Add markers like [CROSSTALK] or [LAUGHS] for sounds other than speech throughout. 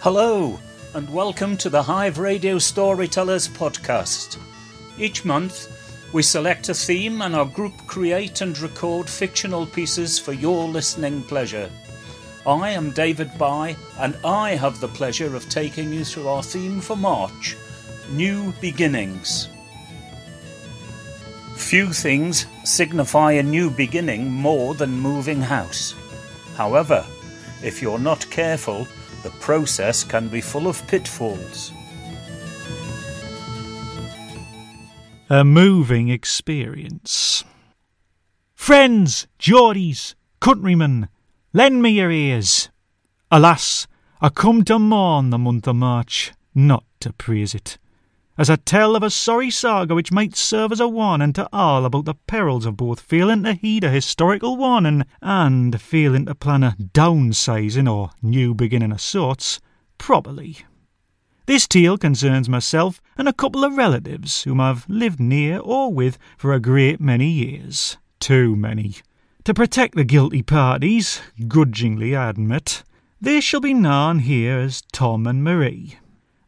Hello, and welcome to the Hive Radio Storytellers podcast. Each month, we select a theme and our group create and record fictional pieces for your listening pleasure. I am David By, and I have the pleasure of taking you through our theme for March New Beginnings. Few things signify a new beginning more than moving house. However, if you're not careful, the process can be full of pitfalls. A moving experience. Friends, Geordies, countrymen, lend me your ears. Alas, I come to mourn the month of March, not to praise it as a tell of a sorry saga which might serve as a warning to all about the perils of both failing to heed a historical warning and failing to plan a downsizing or new beginning of sorts properly. This tale concerns myself and a couple of relatives whom I've lived near or with for a great many years. Too many. To protect the guilty parties, grudgingly I admit, they shall be known here as Tom and Marie.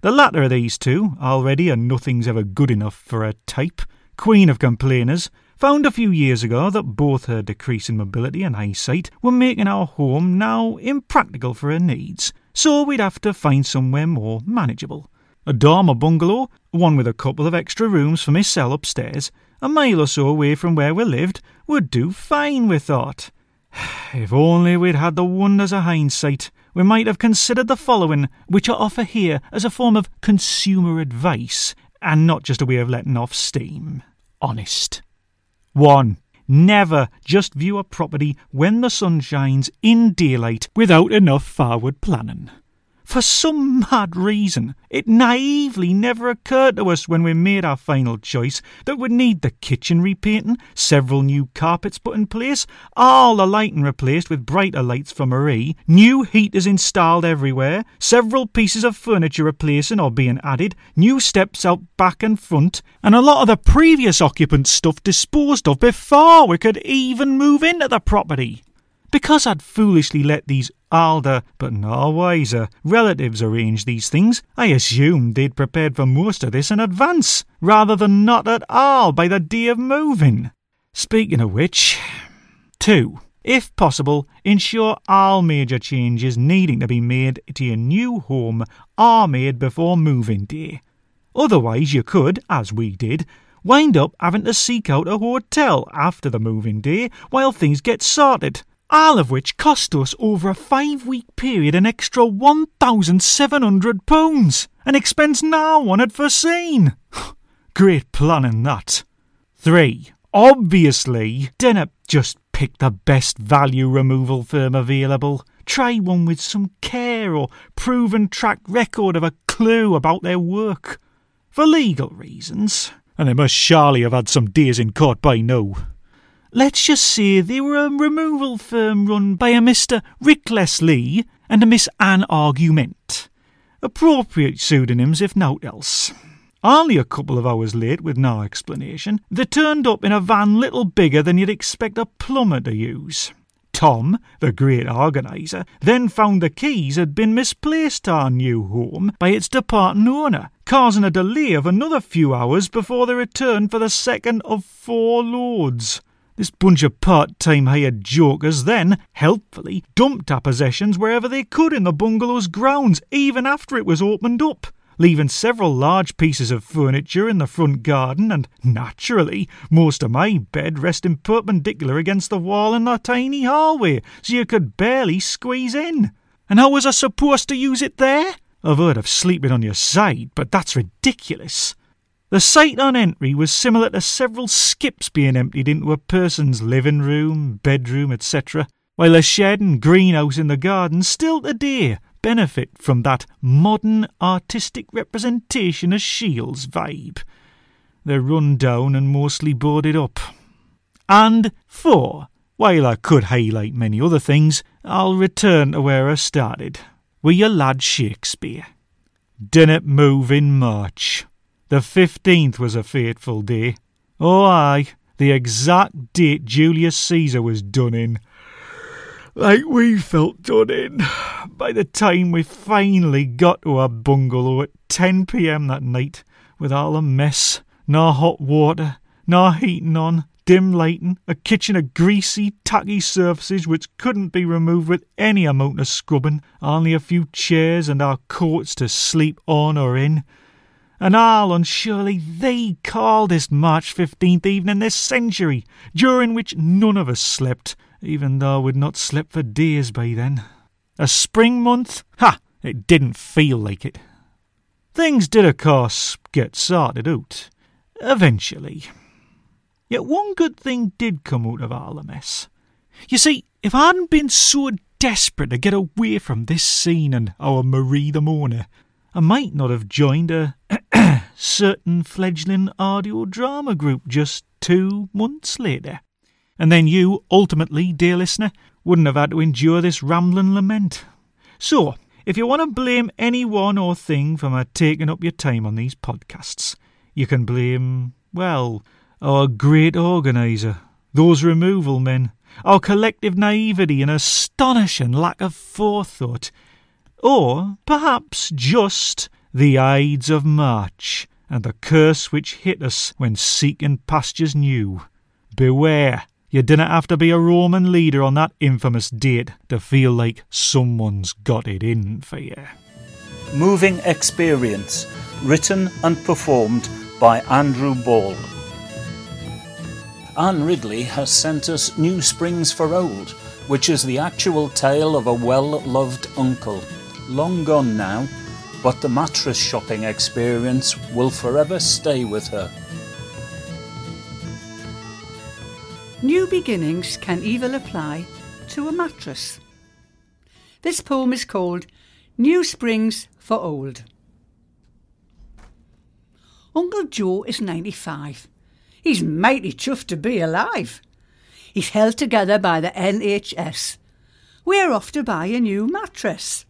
The latter of these two, already a nothing's ever good enough for a type, queen of complainers, found a few years ago that both her decreasing mobility and eyesight were making our home now impractical for her needs, so we'd have to find somewhere more manageable. A dormer bungalow, one with a couple of extra rooms for Miss cell upstairs, a mile or so away from where we lived, would do fine, we thought. [SIGHS] If only we'd had the wonders of hindsight, we might have considered the following, which I offer here as a form of consumer advice, and not just a way of letting off steam. Honest. 1. Never just view a property when the sun shines in daylight without enough forward planning. For some mad reason, it naively never occurred to us when we made our final choice that we'd need the kitchen repainting, several new carpets put in place, all the lighting replaced with brighter lights for Marie, new heaters installed everywhere, several pieces of furniture replacing or being added, new steps out back and front, and a lot of the previous occupants' stuff disposed of before we could even move into the property. Because I'd foolishly let these older, but no wiser, relatives arrange these things, I assumed they'd prepared for most of this in advance, rather than not at all by the day of moving. Speaking of which, 2. If possible, ensure all major changes needing to be made to your new home are made before moving day. Otherwise, you could, as we did, wind up having to seek out a hotel after the moving day while things get sorted all of which cost us over a five week period an extra £1,700, an expense no one had foreseen. [LAUGHS] Great planning that. 3. Obviously, dinner just pick the best value removal firm available. Try one with some care or proven track record of a clue about their work. For legal reasons, and they must surely have had some days in court by now. Let's just say they were um, a removal firm run by a Mr. Rick Leslie and a Miss Anne Argument. Appropriate pseudonyms, if naught else. Only a couple of hours late, with no explanation, they turned up in a van little bigger than you'd expect a plumber to use. Tom, the great organiser, then found the keys had been misplaced to our new home by its departing owner, causing a delay of another few hours before they returned for the second of four loads. This bunch of part time hired jokers then, helpfully, dumped our possessions wherever they could in the bungalow's grounds, even after it was opened up, leaving several large pieces of furniture in the front garden, and, naturally, most of my bed resting perpendicular against the wall in the tiny hallway, so you could barely squeeze in. And how was I supposed to use it there? I've heard of sleeping on your side, but that's ridiculous. The sight on entry was similar to several skips being emptied into a person's living room, bedroom, etc., while a shed and greenhouse in the garden still today benefit from that modern artistic representation of Shields vibe. They're run down and mostly boarded up. And four, while I could highlight many other things, I'll return to where I started, with your lad Shakespeare. Didn't move in March. The fifteenth was a fateful day. Oh, aye, the exact date Julius Caesar was done in. like we felt done in by the time we finally got to our bungalow at 10 pm that night with all the mess, no hot water, no heating on, dim lighting, a kitchen of greasy, tacky surfaces which couldn't be removed with any amount of scrubbing, only a few chairs and our coats to sleep on or in. And all on surely the coldest March 15th evening this century, during which none of us slept, even though we'd not slept for days by then. A spring month? Ha! It didn't feel like it. Things did, of course, get sorted out. Eventually. Yet one good thing did come out of all the mess. You see, if I hadn't been so desperate to get away from this scene and our Marie the Mourner, I might not have joined a certain fledgling audio drama group just two months later. And then you, ultimately, dear listener, wouldn't have had to endure this rambling lament. So, if you want to blame anyone or thing for my taking up your time on these podcasts, you can blame, well, our great organiser, those removal men, our collective naivety and astonishing lack of forethought, or perhaps just the Ides of March and the curse which hit us when seeking pastures new. Beware! You didn't have to be a Roman leader on that infamous date to feel like someone's got it in for you. Moving Experience, written and performed by Andrew Ball. Anne Ridley has sent us New Springs for Old, which is the actual tale of a well loved uncle. Long gone now, but the mattress shopping experience will forever stay with her. New beginnings can even apply to a mattress. This poem is called New Springs for Old. Uncle Joe is 95. He's mighty chuffed to be alive. He's held together by the NHS. We're off to buy a new mattress.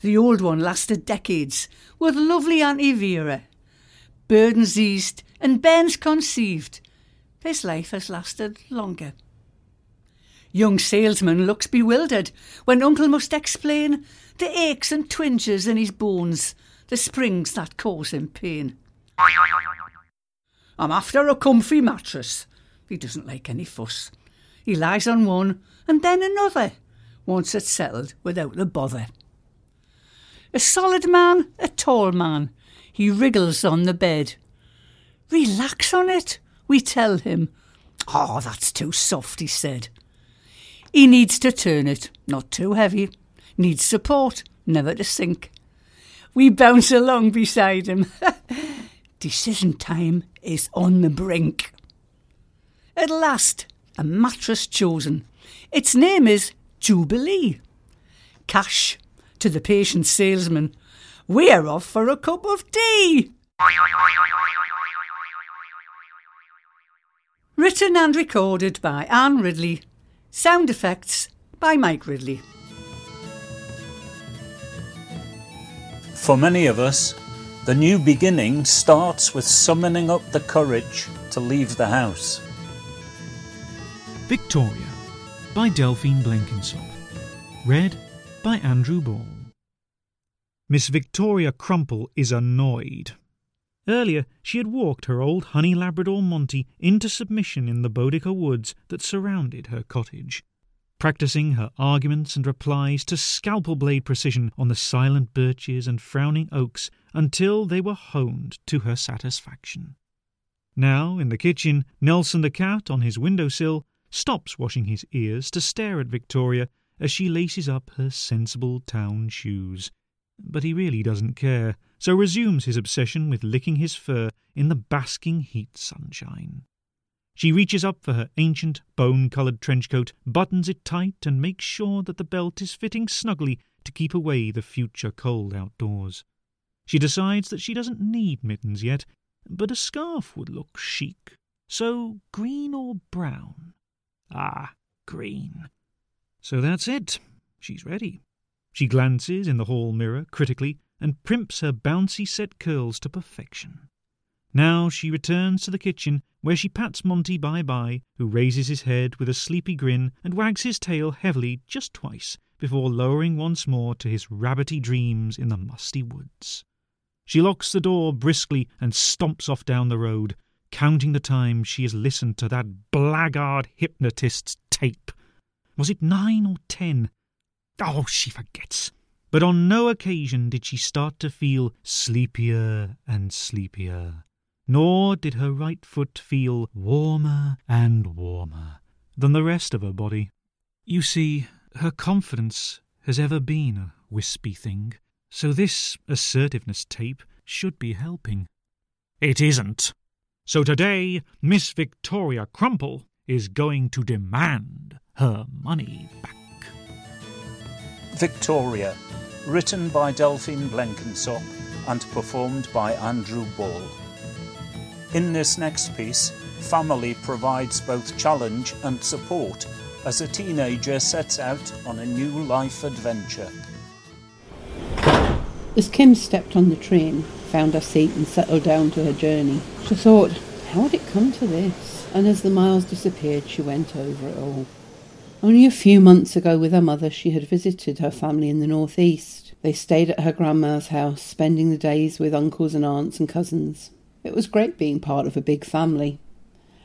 The old one lasted decades with lovely Auntie Vera. Burdens eased and bairns conceived. His life has lasted longer. Young salesman looks bewildered when uncle must explain the aches and twinges in his bones, the springs that cause him pain. I'm after a comfy mattress. He doesn't like any fuss. He lies on one and then another, once it's settled without the bother. A solid man, a tall man, he wriggles on the bed. Relax on it, we tell him. Oh, that's too soft, he said. He needs to turn it, not too heavy. Needs support, never to sink. We bounce along beside him. [LAUGHS] Decision time is on the brink. At last, a mattress chosen. Its name is Jubilee. Cash to the patient salesman. We're off for a cup of tea. Written and recorded by Anne Ridley. Sound effects by Mike Ridley. For many of us, the new beginning starts with summoning up the courage to leave the house. Victoria by Delphine Blenkinsop. Read by Andrew Ball. Miss Victoria Crumple is annoyed. Earlier, she had walked her old honey Labrador Monty into submission in the Bodica woods that surrounded her cottage, practicing her arguments and replies to scalpel blade precision on the silent birches and frowning oaks until they were honed to her satisfaction. Now, in the kitchen, Nelson the cat on his window sill stops washing his ears to stare at Victoria as she laces up her sensible town shoes. But he really doesn't care, so resumes his obsession with licking his fur in the basking heat sunshine. She reaches up for her ancient, bone coloured trench coat, buttons it tight, and makes sure that the belt is fitting snugly to keep away the future cold outdoors. She decides that she doesn't need mittens yet, but a scarf would look chic. So, green or brown? Ah, green. So that's it. She's ready. She glances in the hall mirror critically and primps her bouncy set curls to perfection. Now she returns to the kitchen, where she pats Monty bye bye, who raises his head with a sleepy grin and wags his tail heavily just twice before lowering once more to his rabbity dreams in the musty woods. She locks the door briskly and stomps off down the road, counting the time she has listened to that blackguard hypnotist's tape. Was it nine or ten? Oh, she forgets. But on no occasion did she start to feel sleepier and sleepier, nor did her right foot feel warmer and warmer than the rest of her body. You see, her confidence has ever been a wispy thing, so this assertiveness tape should be helping. It isn't. So today, Miss Victoria Crumple is going to demand her money back. Victoria, written by Delphine Blenkinsop and performed by Andrew Ball. In this next piece, family provides both challenge and support as a teenager sets out on a new life adventure. As Kim stepped on the train, found her seat, and settled down to her journey, she thought, how had it come to this? And as the miles disappeared, she went over it all. Only a few months ago, with her mother, she had visited her family in the northeast. They stayed at her grandma's house, spending the days with uncles and aunts and cousins. It was great being part of a big family.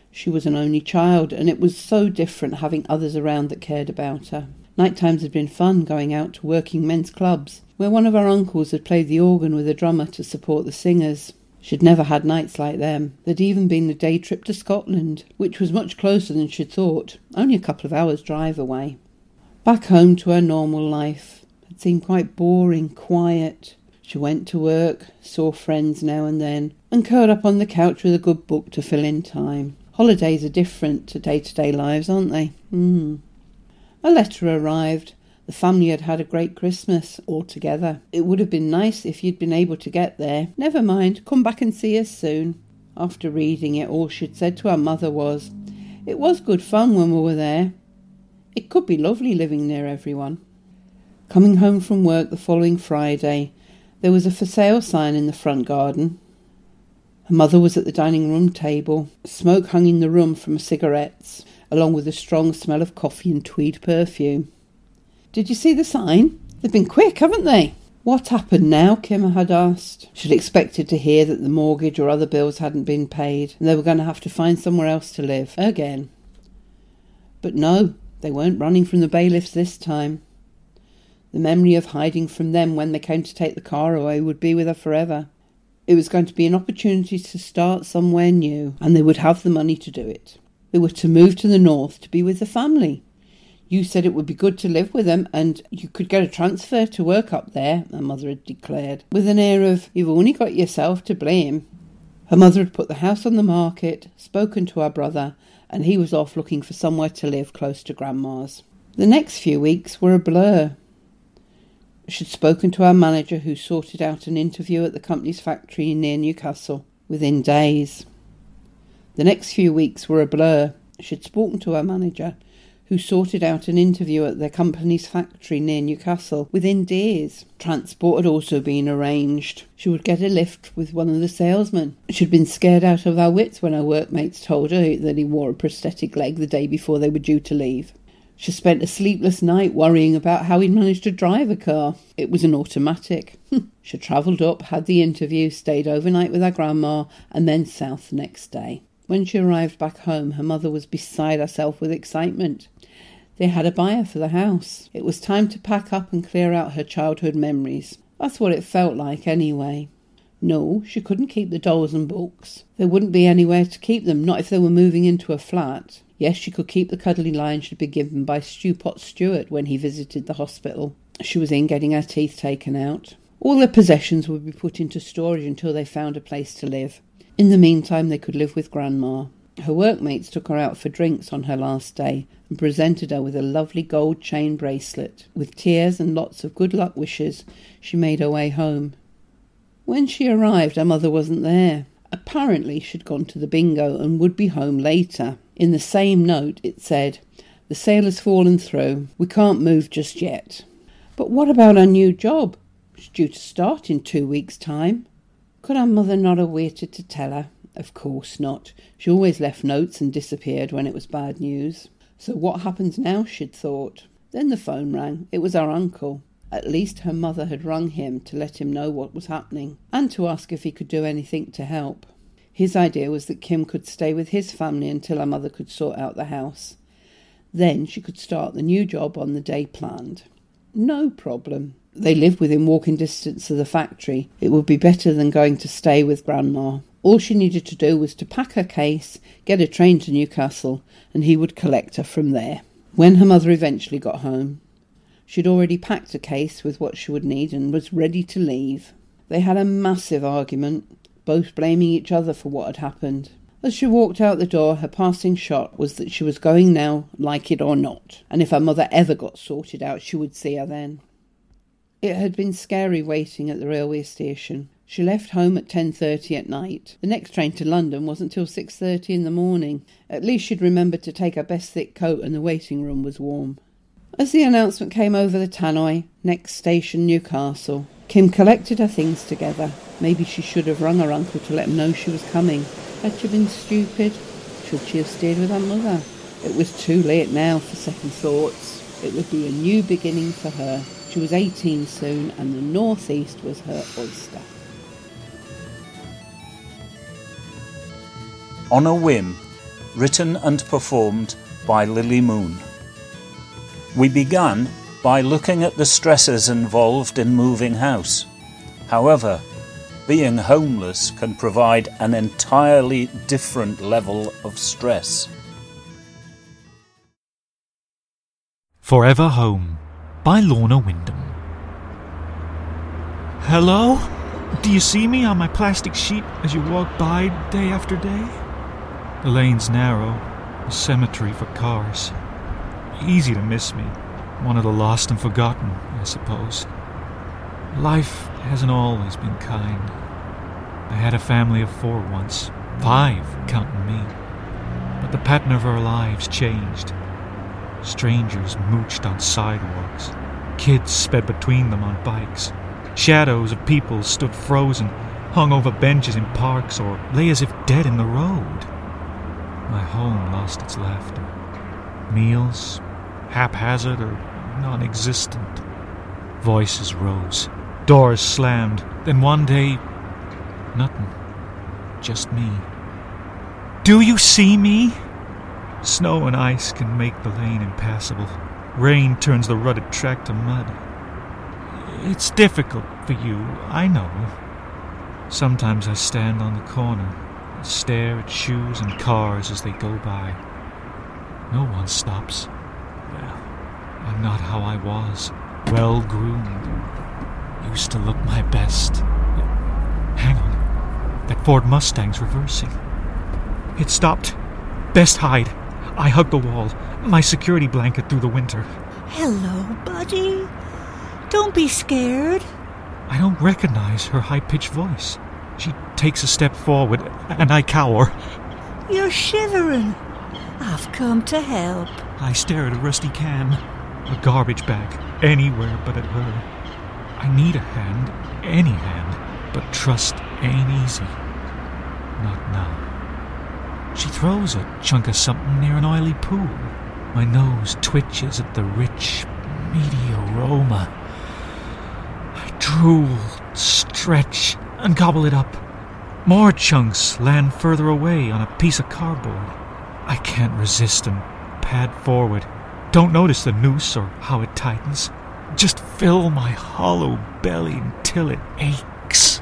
She was an only child, and it was so different having others around that cared about her. Night times had been fun going out to working men's clubs, where one of our uncles had played the organ with a drummer to support the singers. She'd never had nights like them. There'd even been the day trip to Scotland, which was much closer than she'd thought, only a couple of hours' drive away. Back home to her normal life. It seemed quite boring, quiet. She went to work, saw friends now and then, and curled up on the couch with a good book to fill in time. Holidays are different to day to day lives, aren't they? Mm. A letter arrived. The family had had a great Christmas all together. It would have been nice if you'd been able to get there. Never mind, come back and see us soon. After reading it, all she'd said to her mother was, It was good fun when we were there. It could be lovely living near everyone. Coming home from work the following Friday, there was a for sale sign in the front garden. Her mother was at the dining room table. Smoke hung in the room from cigarettes, along with a strong smell of coffee and tweed perfume. Did you see the sign? They've been quick, haven't they? What happened now? Kimmer had asked. She'd expected to hear that the mortgage or other bills hadn't been paid and they were going to have to find somewhere else to live again. But no, they weren't running from the bailiffs this time. The memory of hiding from them when they came to take the car away would be with her forever. It was going to be an opportunity to start somewhere new, and they would have the money to do it. They were to move to the north to be with the family. You said it would be good to live with them, and you could get a transfer to work up there, her mother had declared, with an air of, You've only got yourself to blame. Her mother had put the house on the market, spoken to her brother, and he was off looking for somewhere to live close to Grandma's. The next few weeks were a blur. She'd spoken to our manager, who sorted out an interview at the company's factory near Newcastle within days. The next few weeks were a blur. She'd spoken to her manager, who sorted out an interview at their company's factory near Newcastle within days. Transport had also been arranged. She would get a lift with one of the salesmen. She'd been scared out of her wits when her workmates told her that he wore a prosthetic leg the day before they were due to leave. She spent a sleepless night worrying about how he'd managed to drive a car. It was an automatic. [LAUGHS] she travelled up, had the interview, stayed overnight with her grandma, and then south the next day. When she arrived back home, her mother was beside herself with excitement. They had a buyer for the house. It was time to pack up and clear out her childhood memories. That's what it felt like, anyway. No, she couldn't keep the dolls and books. There wouldn't be anywhere to keep them, not if they were moving into a flat. Yes, she could keep the cuddly line she'd been given by Stewpot Stewart when he visited the hospital. She was in getting her teeth taken out. All their possessions would be put into storage until they found a place to live. In the meantime, they could live with Grandma. Her workmates took her out for drinks on her last day and presented her with a lovely gold chain bracelet. With tears and lots of good luck wishes, she made her way home. When she arrived, her mother wasn't there. Apparently, she'd gone to the bingo and would be home later. In the same note, it said, The sale has fallen through. We can't move just yet. But what about our new job? It's due to start in two weeks' time. Could our mother not have waited to tell her? Of course not. She always left notes and disappeared when it was bad news. So what happens now, she'd thought. Then the phone rang. It was our uncle. At least her mother had rung him to let him know what was happening and to ask if he could do anything to help. His idea was that Kim could stay with his family until her mother could sort out the house. Then she could start the new job on the day planned. No problem. They lived within walking distance of the factory. It would be better than going to stay with Grandma. All she needed to do was to pack her case, get a train to Newcastle, and he would collect her from there. When her mother eventually got home, she'd already packed a case with what she would need and was ready to leave. They had a massive argument, both blaming each other for what had happened. As she walked out the door, her passing shot was that she was going now, like it or not, and if her mother ever got sorted out, she would see her then. It had been scary waiting at the railway station. She left home at 10:30 at night. The next train to London wasn't till 6:30 in the morning. At least she'd remembered to take her best thick coat and the waiting room was warm. As the announcement came over the tannoy, next station Newcastle, Kim collected her things together. Maybe she should have rung her uncle to let him know she was coming. Had she been stupid? Should she have stayed with her mother? It was too late now for second thoughts. It would be a new beginning for her. She was 18 soon, and the northeast was her oyster. On a Whim, written and performed by Lily Moon. We began by looking at the stresses involved in moving house. However, being homeless can provide an entirely different level of stress. Forever Home by Lorna Wyndham. Hello? Do you see me on my plastic sheet as you walk by day after day? The lane's narrow, a cemetery for cars. Easy to miss me. One of the lost and forgotten, I suppose. Life hasn't always been kind. I had a family of four once, five counting me. But the pattern of our lives changed. Strangers mooched on sidewalks. Kids sped between them on bikes. Shadows of people stood frozen, hung over benches in parks, or lay as if dead in the road. My home lost its laughter. Meals, haphazard or non existent. Voices rose. Doors slammed. Then one day, nothing. Just me. Do you see me? Snow and ice can make the lane impassable. Rain turns the rutted track to mud. It's difficult for you, I know. Sometimes I stand on the corner and stare at shoes and cars as they go by. No one stops. Well, I'm not how I was. Well groomed. Used to look my best. Hang on. That Ford Mustang's reversing. It stopped. Best hide. I hugged the wall, my security blanket through the winter. Hello, buddy. Don't be scared. I don't recognize her high pitched voice. She takes a step forward, and I cower. You're shivering. I've come to help. I stare at a rusty can, a garbage bag, anywhere but at her. I need a hand, any hand, but trust ain't easy. Not now. She throws a chunk of something near an oily pool. My nose twitches at the rich, meaty aroma. I drool, stretch, and gobble it up. More chunks land further away on a piece of cardboard. I can't resist and pad forward. Don't notice the noose or how it tightens. Just fill my hollow belly until it aches.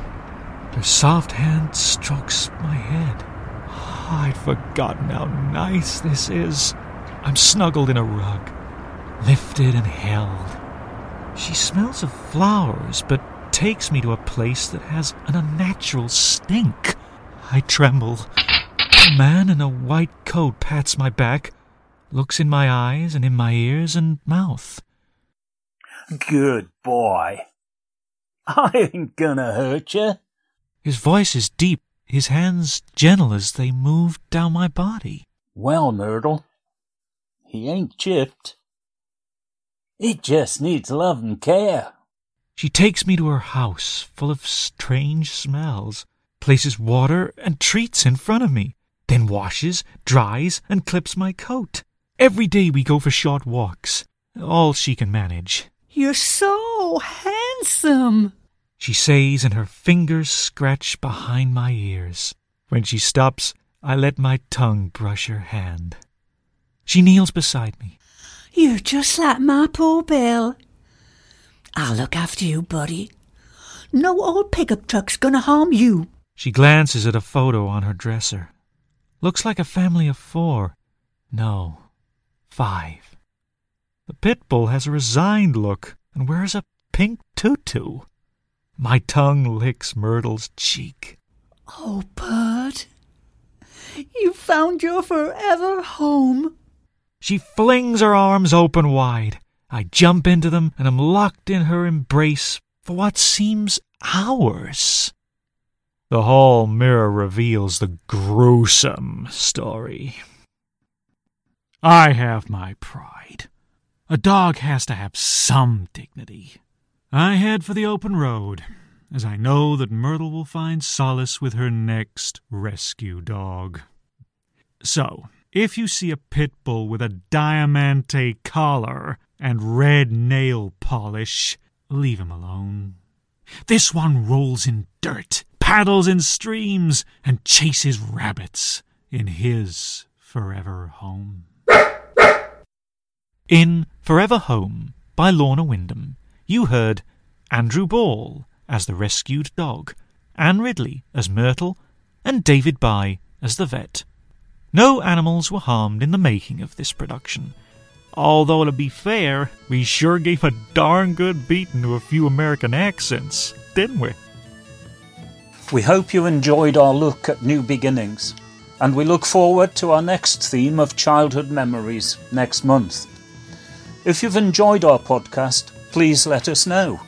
Her soft hand strokes my head. I'd forgotten how nice this is. I'm snuggled in a rug, lifted and held. She smells of flowers, but takes me to a place that has an unnatural stink. I tremble. A man in a white coat pats my back, looks in my eyes and in my ears and mouth. Good boy. [LAUGHS] I ain't gonna hurt you. His voice is deep, his hands gentle as they moved down my body. Well, Myrtle, he ain't chipped. It just needs love and care. She takes me to her house, full of strange smells places water and treats in front of me, then washes, dries, and clips my coat. Every day we go for short walks, all she can manage. You're so handsome, she says, and her fingers scratch behind my ears. When she stops, I let my tongue brush her hand. She kneels beside me. You're just like my poor Bill. I'll look after you, buddy. No old pickup truck's gonna harm you. She glances at a photo on her dresser. Looks like a family of four. No, five. The pit bull has a resigned look and wears a pink tutu. My tongue licks Myrtle's cheek. Oh, Bud, you found your forever home. She flings her arms open wide. I jump into them and am locked in her embrace for what seems hours. The hall mirror reveals the gruesome story. I have my pride. A dog has to have some dignity. I head for the open road, as I know that Myrtle will find solace with her next rescue dog. So, if you see a pit bull with a diamante collar and red nail polish, leave him alone. This one rolls in dirt, paddles in streams, and chases rabbits in his forever home. In Forever Home by Lorna Wyndham, you heard Andrew Ball as the rescued dog, Anne Ridley as Myrtle, and David Bye as the vet. No animals were harmed in the making of this production. Although, to be fair, we sure gave a darn good beating to a few American accents, didn't we? We hope you enjoyed our look at new beginnings, and we look forward to our next theme of childhood memories next month. If you've enjoyed our podcast, please let us know.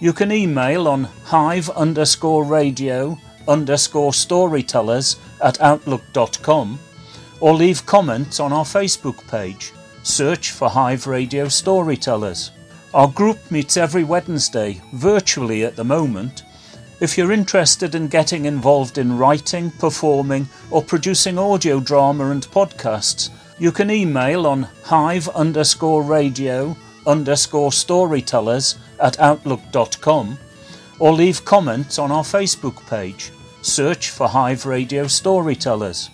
You can email on hive underscore radio underscore storytellers at outlook.com or leave comments on our Facebook page. Search for Hive Radio Storytellers. Our group meets every Wednesday, virtually at the moment. If you're interested in getting involved in writing, performing, or producing audio drama and podcasts, you can email on hive underscore radio underscore storytellers at outlook.com or leave comments on our Facebook page. Search for Hive Radio Storytellers.